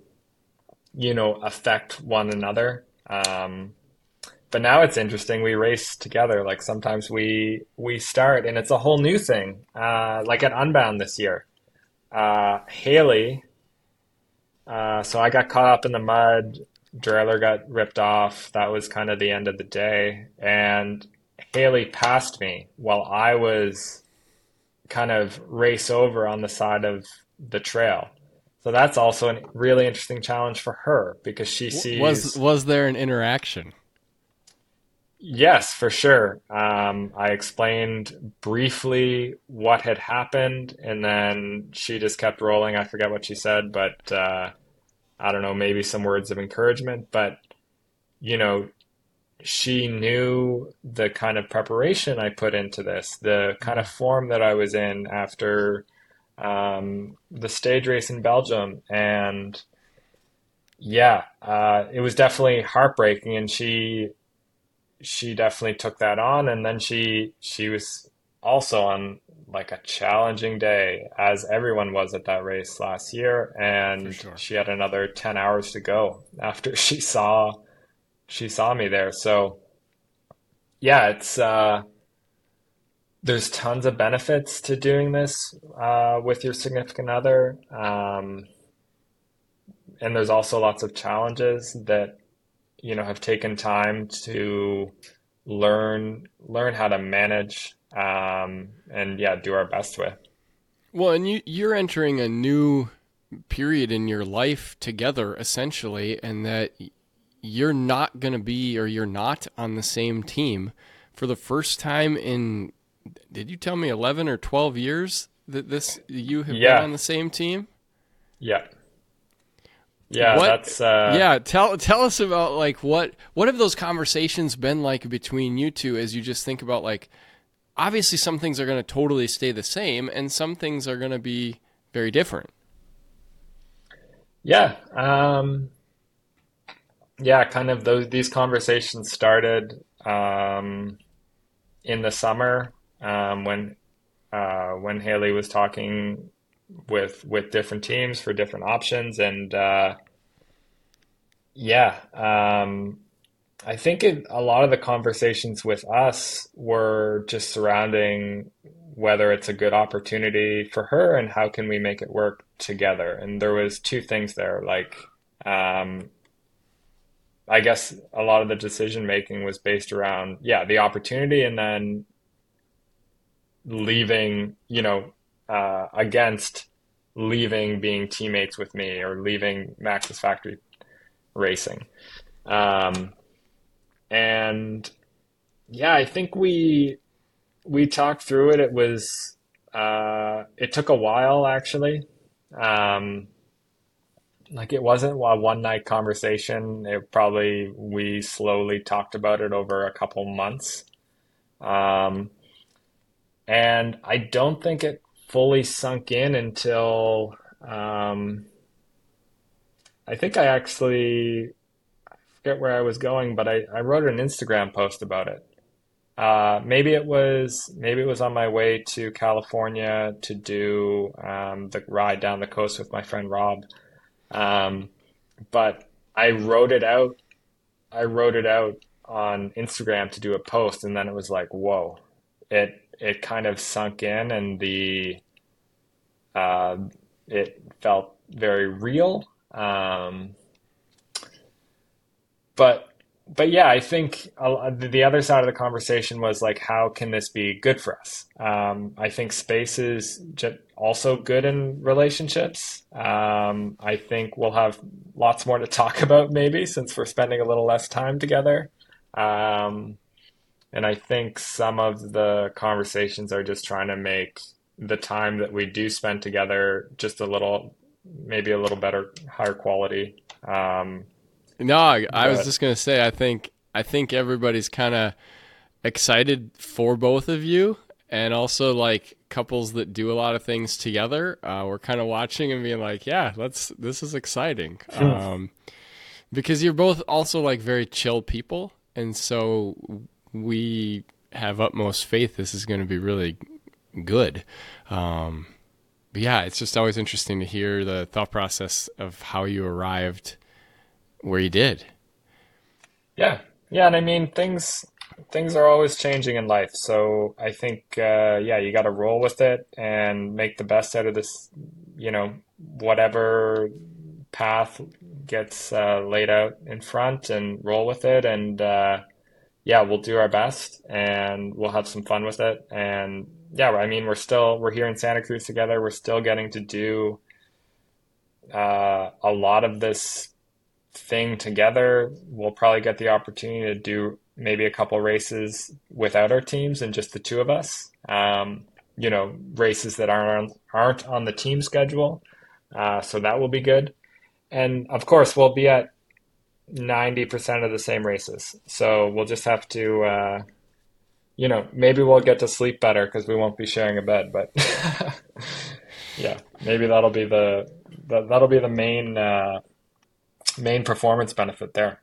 you know, affect one another. Um, but now it's interesting. We race together. Like sometimes we we start, and it's a whole new thing. Uh, like at Unbound this year, uh, Haley. Uh, so I got caught up in the mud. Derailleur got ripped off. That was kind of the end of the day, and Haley passed me while I was kind of race over on the side of the trail. So that's also a really interesting challenge for her because she sees was was there an interaction? Yes, for sure. Um, I explained briefly what had happened, and then she just kept rolling. I forget what she said, but uh, I don't know, maybe some words of encouragement. But you know, she knew the kind of preparation I put into this, the kind of form that I was in after um, the stage race in Belgium. And yeah, uh, it was definitely heartbreaking. And she, she definitely took that on. And then she, she was also on like a challenging day as everyone was at that race last year. And sure. she had another 10 hours to go after she saw she saw me there. So yeah, it's uh, there's tons of benefits to doing this uh, with your significant other, um, and there's also lots of challenges that you know have taken time to learn learn how to manage um, and yeah, do our best with. Well, and you you're entering a new period in your life together essentially and that you're not going to be or you're not on the same team for the first time in did you tell me 11 or 12 years that this you have yeah. been on the same team? Yeah. Yeah, what, that's uh... yeah. Tell tell us about like what what have those conversations been like between you two as you just think about like obviously some things are going to totally stay the same and some things are going to be very different. Yeah, um, yeah, kind of those these conversations started um, in the summer um, when uh, when Haley was talking with with different teams for different options and uh, yeah um, i think it, a lot of the conversations with us were just surrounding whether it's a good opportunity for her and how can we make it work together and there was two things there like um, i guess a lot of the decision making was based around yeah the opportunity and then leaving you know uh, against leaving being teammates with me or leaving Maxxis Factory Racing. Um, and yeah, I think we we talked through it. It was uh, it took a while actually. Um, like it wasn't a one night conversation. It probably we slowly talked about it over a couple months. Um, and I don't think it fully sunk in until um, I think I actually forget where I was going, but I, I wrote an Instagram post about it. Uh, maybe it was maybe it was on my way to California to do um, the ride down the coast with my friend Rob, um, but I wrote it out. I wrote it out on Instagram to do a post, and then it was like, whoa! It it kind of sunk in and the uh, it felt very real. Um, but but yeah, I think the other side of the conversation was like, how can this be good for us? Um, I think space is also good in relationships. Um, I think we'll have lots more to talk about maybe since we're spending a little less time together. Um, and I think some of the conversations are just trying to make the time that we do spend together just a little, maybe a little better, higher quality. Um, no, I, I was just gonna say, I think I think everybody's kind of excited for both of you, and also like couples that do a lot of things together. Uh, we're kind of watching and being like, yeah, let's. This is exciting. um, because you're both also like very chill people, and so we have utmost faith this is going to be really good. Um, but yeah, it's just always interesting to hear the thought process of how you arrived where you did. Yeah, yeah, and I mean things things are always changing in life, so I think uh, yeah, you got to roll with it and make the best out of this. You know, whatever path gets uh, laid out in front, and roll with it, and uh, yeah, we'll do our best and we'll have some fun with it. And yeah, I mean, we're still we're here in Santa Cruz together. We're still getting to do uh, a lot of this thing together. We'll probably get the opportunity to do maybe a couple races without our teams and just the two of us. Um, you know, races that aren't aren't on the team schedule. Uh, so that will be good. And of course, we'll be at 90% of the same races. So we'll just have to, uh, you know, maybe we'll get to sleep better because we won't be sharing a bed. But yeah, maybe that'll be the, the that'll be the main uh, main performance benefit there.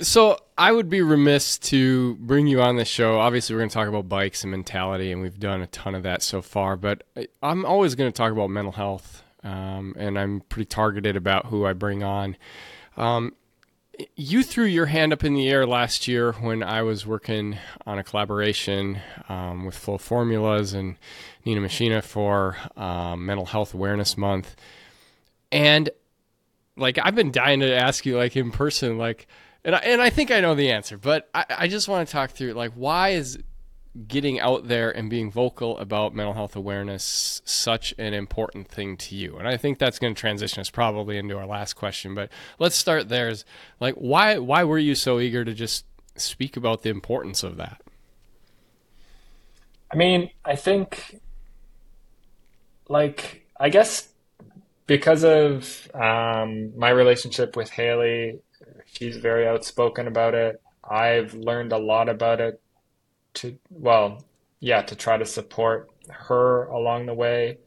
So I would be remiss to bring you on the show. Obviously, we're going to talk about bikes and mentality, and we've done a ton of that so far. But I'm always going to talk about mental health, um, and I'm pretty targeted about who I bring on. Um, you threw your hand up in the air last year when I was working on a collaboration um, with Flow Formulas and Nina Machina for um, Mental Health Awareness Month. And like, I've been dying to ask you, like, in person, like, and I, and I think I know the answer, but I, I just want to talk through like why is getting out there and being vocal about mental health awareness such an important thing to you? And I think that's going to transition us probably into our last question, but let's start there. Is like why why were you so eager to just speak about the importance of that? I mean, I think like I guess because of um, my relationship with Haley, she's very outspoken about it. I've learned a lot about it to well, yeah, to try to support her along the way.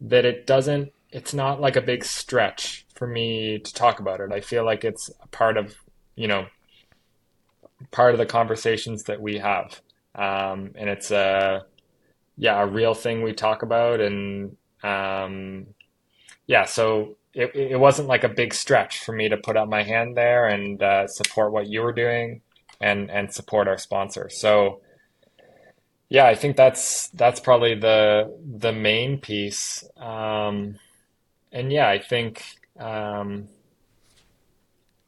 That it doesn't, it's not like a big stretch for me to talk about it. I feel like it's a part of, you know, part of the conversations that we have, um, and it's a, yeah, a real thing we talk about, and um, yeah, so it, it wasn't like a big stretch for me to put up my hand there and uh, support what you were doing and and support our sponsor. So yeah, I think that's that's probably the the main piece. Um, and yeah, I think um,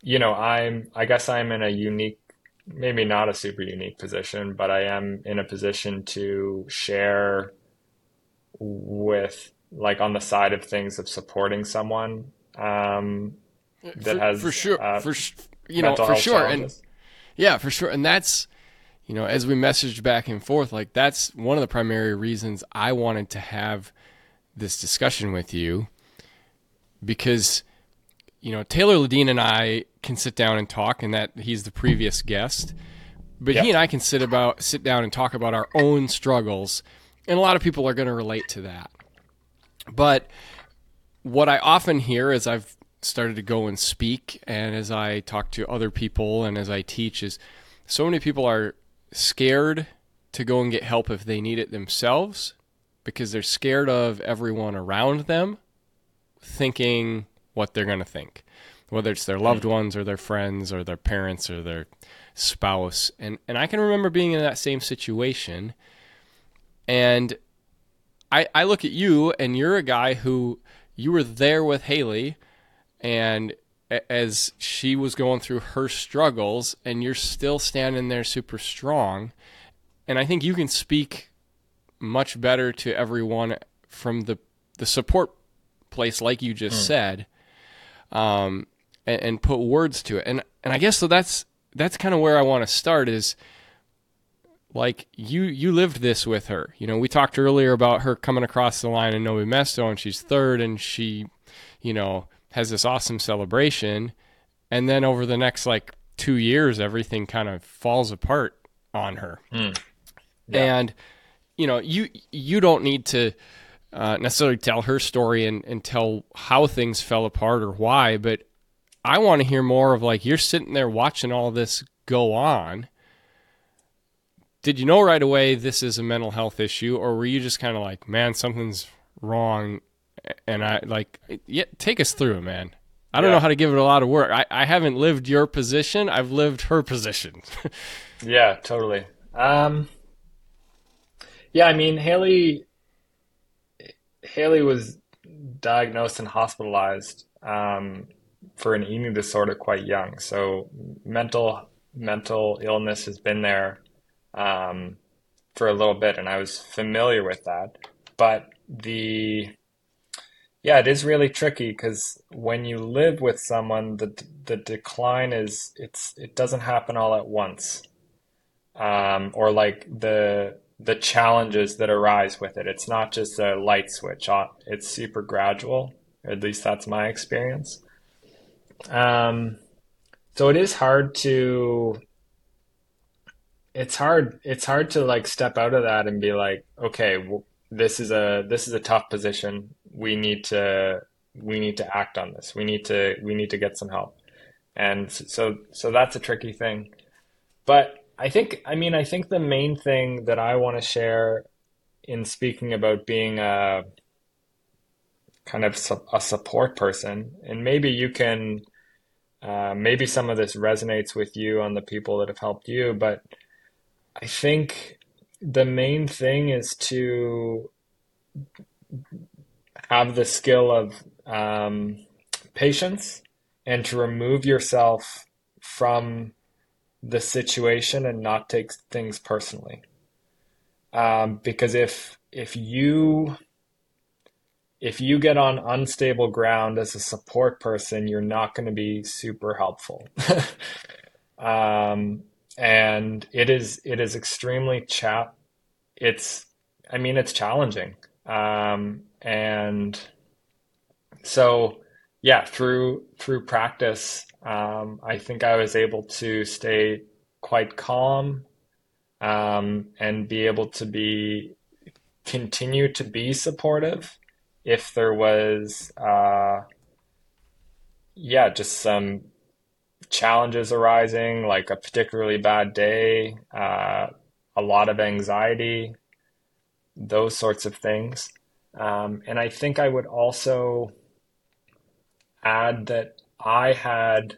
you know I'm I guess I'm in a unique, maybe not a super unique position, but I am in a position to share with like on the side of things of supporting someone um, that for, has for sure uh, for you know for sure challenges. and yeah for sure and that's you know, as we messaged back and forth, like that's one of the primary reasons I wanted to have this discussion with you because, you know, Taylor Lideen and I can sit down and talk, and that he's the previous guest, but Yep. he and I can sit about sit down and talk about our own struggles, and a lot of people are going to relate to that. But what I often hear as I've started to go and speak, and as I talk to other people, and as I teach, is so many people are scared to go and get help if they need it themselves because they're scared of everyone around them thinking what they're going to think whether it's their loved hmm. ones or their friends or their parents or their spouse. And and I can remember being in that same situation and I I look at you and you're a guy who you were there with Haley and as she was going through her struggles and you're still standing there super strong. And i think you can speak much better to everyone from the the support place like you just said um and, and put words to it. And and i guess so that's that's kind of where i want to start is like you you lived this with her. You know we talked earlier about her coming across the line in Nove Mesto and she's third and she you know has this awesome celebration. And then over the next like two years everything kind of falls apart on her. Yeah. and you know you you don't need to uh, necessarily tell her story and, and tell how things fell apart or why but i want to hear more of like you're sitting there watching all this go on did you know right away this is a mental health issue or were you just kind of like man something's wrong and i like yeah take us through it man i don't Yeah. know how to give it a lot of work I, I haven't lived your position i've lived her position Yeah, totally. Um, yeah, I mean, Haley, Haley was diagnosed and hospitalized um, for an eating disorder quite young. So mental mental illness has been there um, for a little bit, and I was familiar with that. But the yeah, it is really tricky because when you live with someone, the the decline is it's it doesn't happen all at once um, or like the the challenges that arise with it. It's not just a light switch. Uh, It's super gradual. At least that's my experience. Um, so it is hard to. It's hard. It's hard to like step out of that and be like, okay, this is a this is a tough position. We need to we need to act on this. We need to we need to get some help. And so so that's a tricky thing. But I think, I mean, I think the main thing that I want to share in speaking about being a kind of a support person, and maybe you can, uh, maybe some of this resonates with you on the people that have helped you, but I think the main thing is to have the skill of um, patience and to remove yourself from the situation and not take things personally. Um, because if if you if you get on unstable ground as a support person, you're not going to be super helpful. um, and it is it is extremely chat. It's I mean it's challenging. Um, and so yeah, through through practice, um, I think I was able to stay quite calm um, and be able to be continue to be supportive if there was uh, yeah just some challenges arising like a particularly bad day uh, a lot of anxiety those sorts of things. Um, and i think i would also add that i had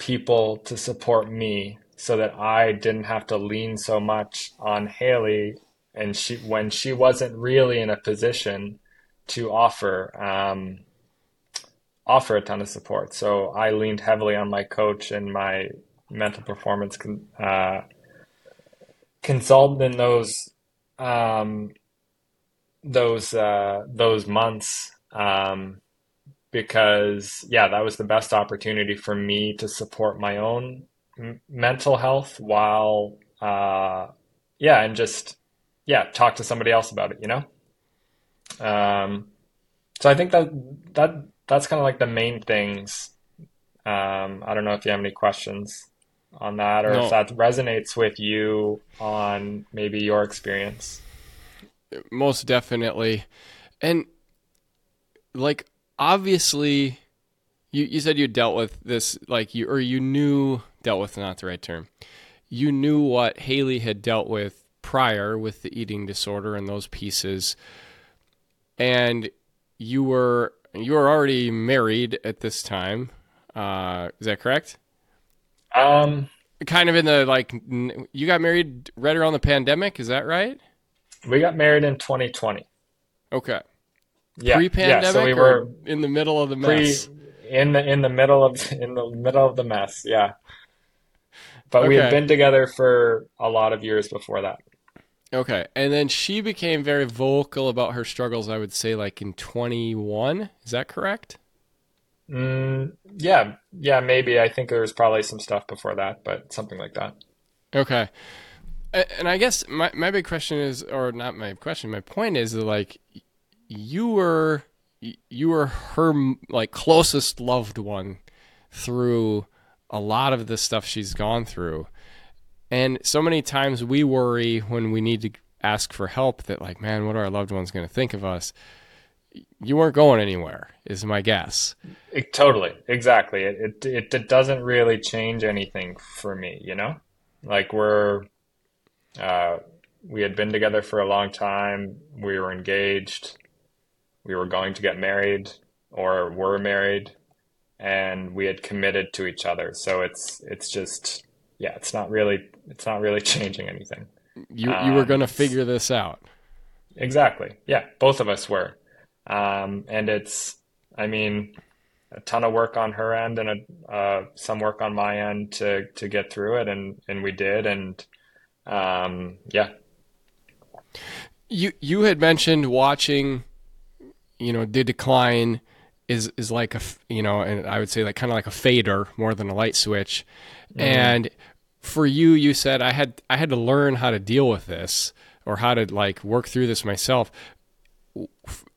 people to support me so that I didn't have to lean so much on Haley and she when she wasn't really in a position to offer um, offer a ton of support. So I leaned heavily on my coach and my mental performance con- uh, consultant in those um, those uh, those months um, because yeah, that was the best opportunity for me to support my own m- mental health while uh, yeah, and just yeah, talk to somebody else about it, you know. Um, so I think that that that's kind of like the main things. Um, I don't know if you have any questions on that or no. if that resonates with you on maybe your experience. Most definitely. And like obviously you, you said you dealt with this like you or you knew dealt with not the right term you knew what haley had dealt with prior with the eating disorder and those pieces and you were you were already married at this time uh is that correct um kind of in the like you got married right around the pandemic is that right we got married in 2020 okay yeah, pre-pandemic yeah, so we were in the middle of the mess. Pre, in the in the middle of in the middle of the mess, yeah. But okay. we had been together for a lot of years before that. Okay, and then she became very vocal about her struggles. I would say, like in twenty one. Is that correct? Mm, yeah, yeah, maybe. I think there was probably some stuff before that, but something like that. Okay, and I guess my my big question is, or not my question, my point is like you were you were her like closest loved one through a lot of the stuff she's gone through. And so many times we worry when we need to ask for help that like, man, what are our loved ones going to think of us? You weren't going anywhere, is my guess. It, totally, exactly. It, it it doesn't really change anything for me, you know. Like we're, uh, we had been together for a long time. We were engaged we were going to get married or were married and we had committed to each other so it's it's just yeah it's not really it's not really changing anything. You you were going to um, figure this out. Exactly. Yeah both of us were. Um, and it's i mean a ton of work on her end and a, uh, some work on my end to to get through it and and we did and um, yeah. You you had mentioned watching you know, the decline is is like a you know, and I would say like kind of like a fader more than a light switch. Mm-hmm. And for you, you said I had I had to learn how to deal with this or how to like work through this myself.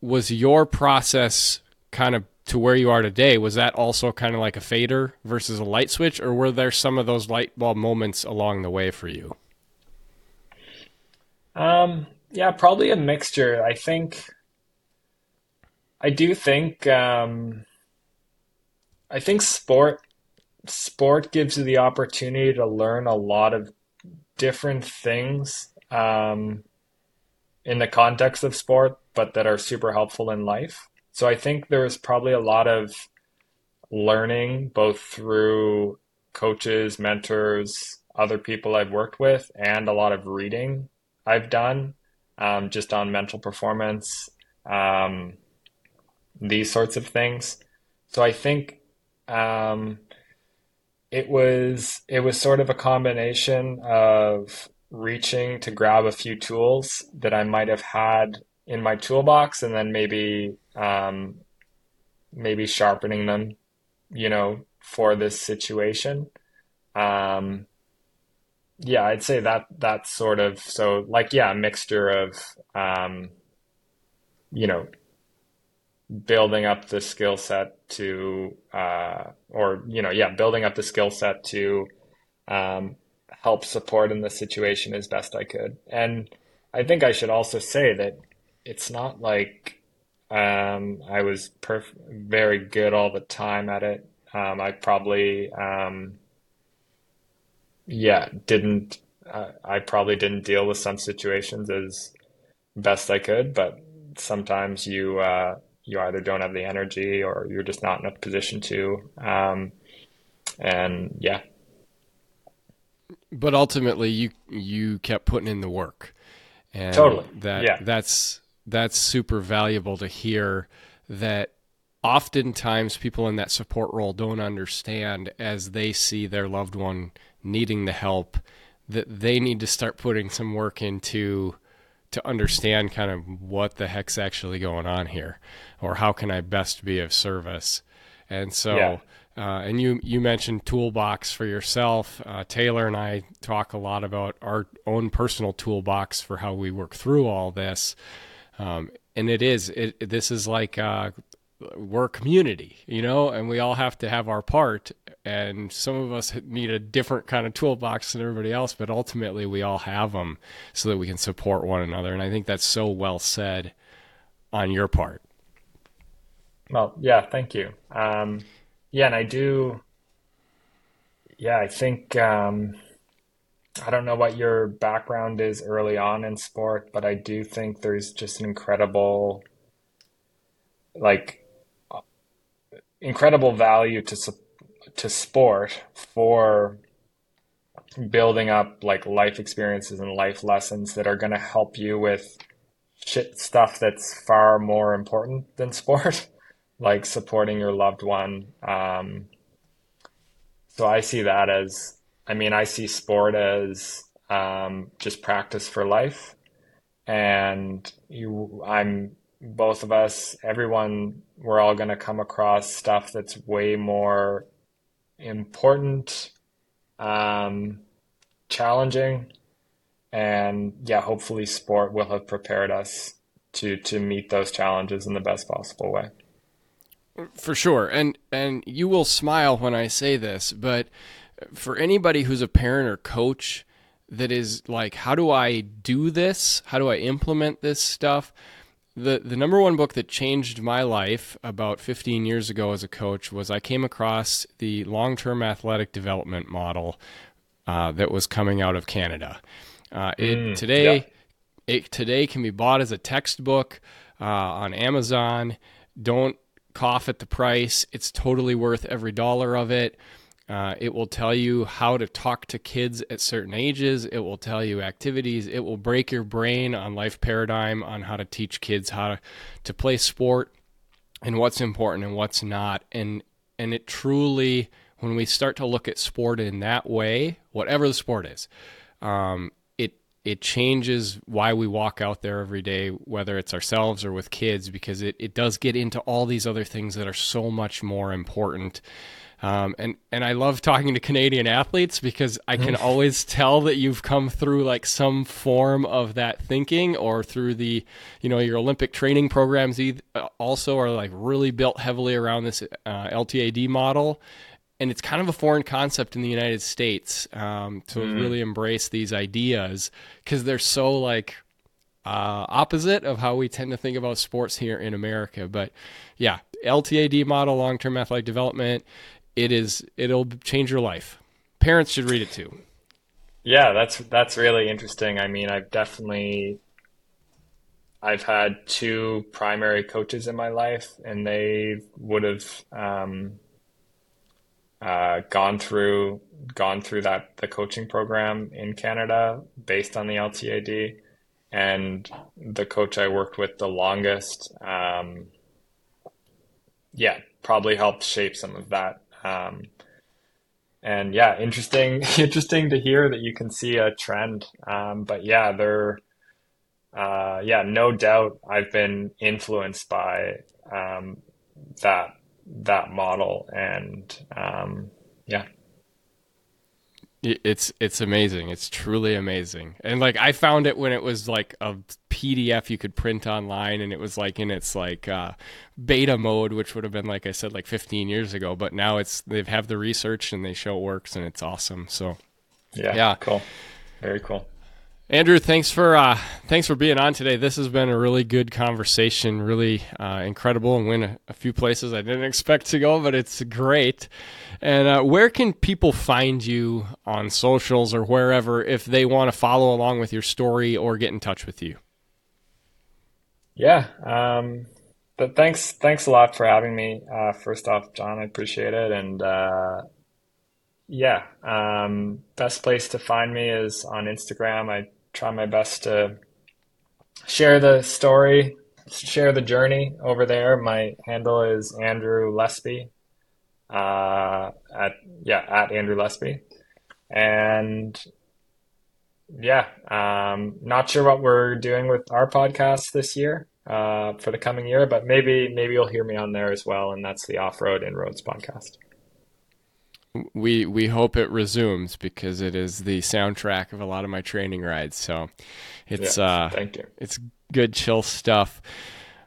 Was your process kind of to where you are today? Was that also kind of like a fader versus a light switch, or were there some of those light bulb moments along the way for you? Um, yeah, probably a mixture. I think I do think um, I think sport sport gives you the opportunity to learn a lot of different things um, in the context of sport, but that are super helpful in life. So I think there's probably a lot of learning both through coaches, mentors, other people I've worked with, and a lot of reading I've done um, just on mental performance. Um, these sorts of things. So I think um, it was it was sort of a combination of reaching to grab a few tools that I might have had in my toolbox, and then maybe um, maybe sharpening them, you know, for this situation. Um, yeah, I'd say that that's sort of so like yeah, a mixture of um, you know building up the skill set to uh, or you know yeah building up the skill set to um, help support in the situation as best I could. And I think I should also say that it's not like um, I was perf- very good all the time at it. Um, I probably, um, yeah, didn't. Uh, I probably didn't deal with some situations as best I could, but sometimes you uh, you either don't have the energy or you're just not in a position to. Um, and yeah, but ultimately you you kept putting in the work and totally that yeah. that's that's super valuable to hear that oftentimes people in that support role don't understand as they see their loved one needing the help that they need to start putting some work into to understand kind of what the heck's actually going on here or how can I best be of service. And so Yeah. uh, and you you mentioned toolbox for yourself. Uh, Taylor and I talk a lot about our own personal toolbox for how we work through all this. Um, and it is it this is like uh, we're a community, you know, and we all have to have our part. And some of us need a different kind of toolbox than everybody else, but ultimately we all have them so that we can support one another. And I think that's so well said on your part. Well, yeah, thank you. Um, yeah, and I do. Yeah, I think um, I don't know what your background is early on in sport, but I do think there's just an incredible, like, incredible value to sup- to sport for building up like life experiences and life lessons that are going to help you with shit stuff that's far more important than sport, like supporting your loved one. Um, so I see that as, I mean, I see sport as um, just practice for life. And you, I'm both of us, everyone, we're all going to come across stuff that's way more important, um, challenging, and yeah, hopefully sport will have prepared us to to meet those challenges in the best possible way. For sure. And and you will smile when I say this, but for anybody who's a parent or coach that is like how do I do this? How do I implement this stuff? The the number one book that changed my life about 15 years ago as a coach was I came across the long-term athletic development model uh, that was coming out of Canada. Uh, it Mm, today yeah. it today can be bought as a textbook uh, on Amazon. Don't cough at the price. It's totally worth every dollar of it. Uh, it will tell you how to talk to kids at certain ages. It will tell you activities. It will break your brain on life paradigm on how to teach kids how to, to play sport and what's important and what's not. And and it truly, when we start to look at sport in that way, whatever the sport is, um, it it changes why we walk out there every day, whether it's ourselves or with kids, because it, it does get into all these other things that are so much more important. Um, and and I love talking to Canadian athletes because I can always tell that you've come through like some form of that thinking, or through the, you know, your Olympic training programs. uh, Also, are like really built heavily around this uh, LTAD model, and it's kind of a foreign concept in the United States um, to really embrace these ideas because they're so like uh, opposite of how we tend to think about sports here in America. But yeah, LTAD model, long term athletic development, it is it'll change your life. Parents should read it too. Yeah, that's that's really interesting. I mean, I've definitely I've had two primary coaches in my life, and they would have um, uh, gone through gone through that the coaching program in Canada based on the LTAD. And the coach I worked with the longest, um, yeah, probably helped shape some of that. Um, and yeah, interesting, interesting to hear that you can see a trend. Um, but yeah, they're, uh, yeah, no doubt I've been influenced by, um, that, that model and, um, yeah. It's it's amazing. It's truly amazing. And like I found it when it was like a PDF you could print online and it was like in its like uh, beta mode, which would have been like I said like 15 years ago. But now it's they've have the research and they show it works and it's awesome. So yeah, yeah, cool, very cool. Andrew, thanks for uh, thanks for being on today. This has been a really good conversation, really uh, incredible, and went a, a, few places I didn't expect to go, but it's great. And uh, where can people find you on socials or wherever if they want to follow along with your story or get in touch with you? Yeah, um, but thanks thanks a lot for having me. Uh, first off, John, I appreciate it, and uh, yeah, um, best place to find me is on Instagram. I try my best to share the story, share the journey over there. My handle is Andrew Lespy. Uh, at yeah, at Andrew Lespy, and yeah, um, not sure what we're doing with our podcast this year uh, for the coming year, but maybe maybe you'll hear me on there as well, and that's the Off Road Inroads podcast we we hope it resumes because it is the soundtrack of a lot of my training rides. So it's uh thank you. It's good chill stuff.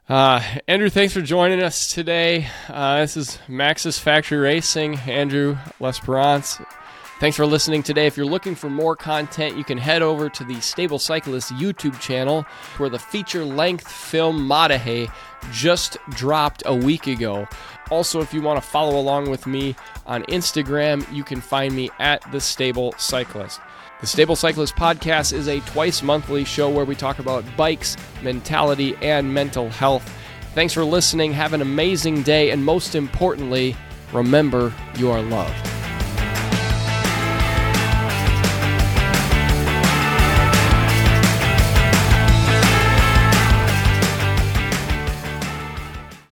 Uh, Andrew, thanks for joining us today. Uh, this is Maxxis Factory Racing. Andrew L'Esperance. Thanks for listening today. If you're looking for more content, you can head over to the Stable Cyclist YouTube channel where the feature length film Mahaday just dropped a week ago. Also, if you want to follow along with me on Instagram, you can find me at The Stable Cyclist. The Stable Cyclist podcast is a twice monthly show where we talk about bikes, mentality, and mental health. Thanks for listening. Have an amazing day, and most importantly, remember you are loved.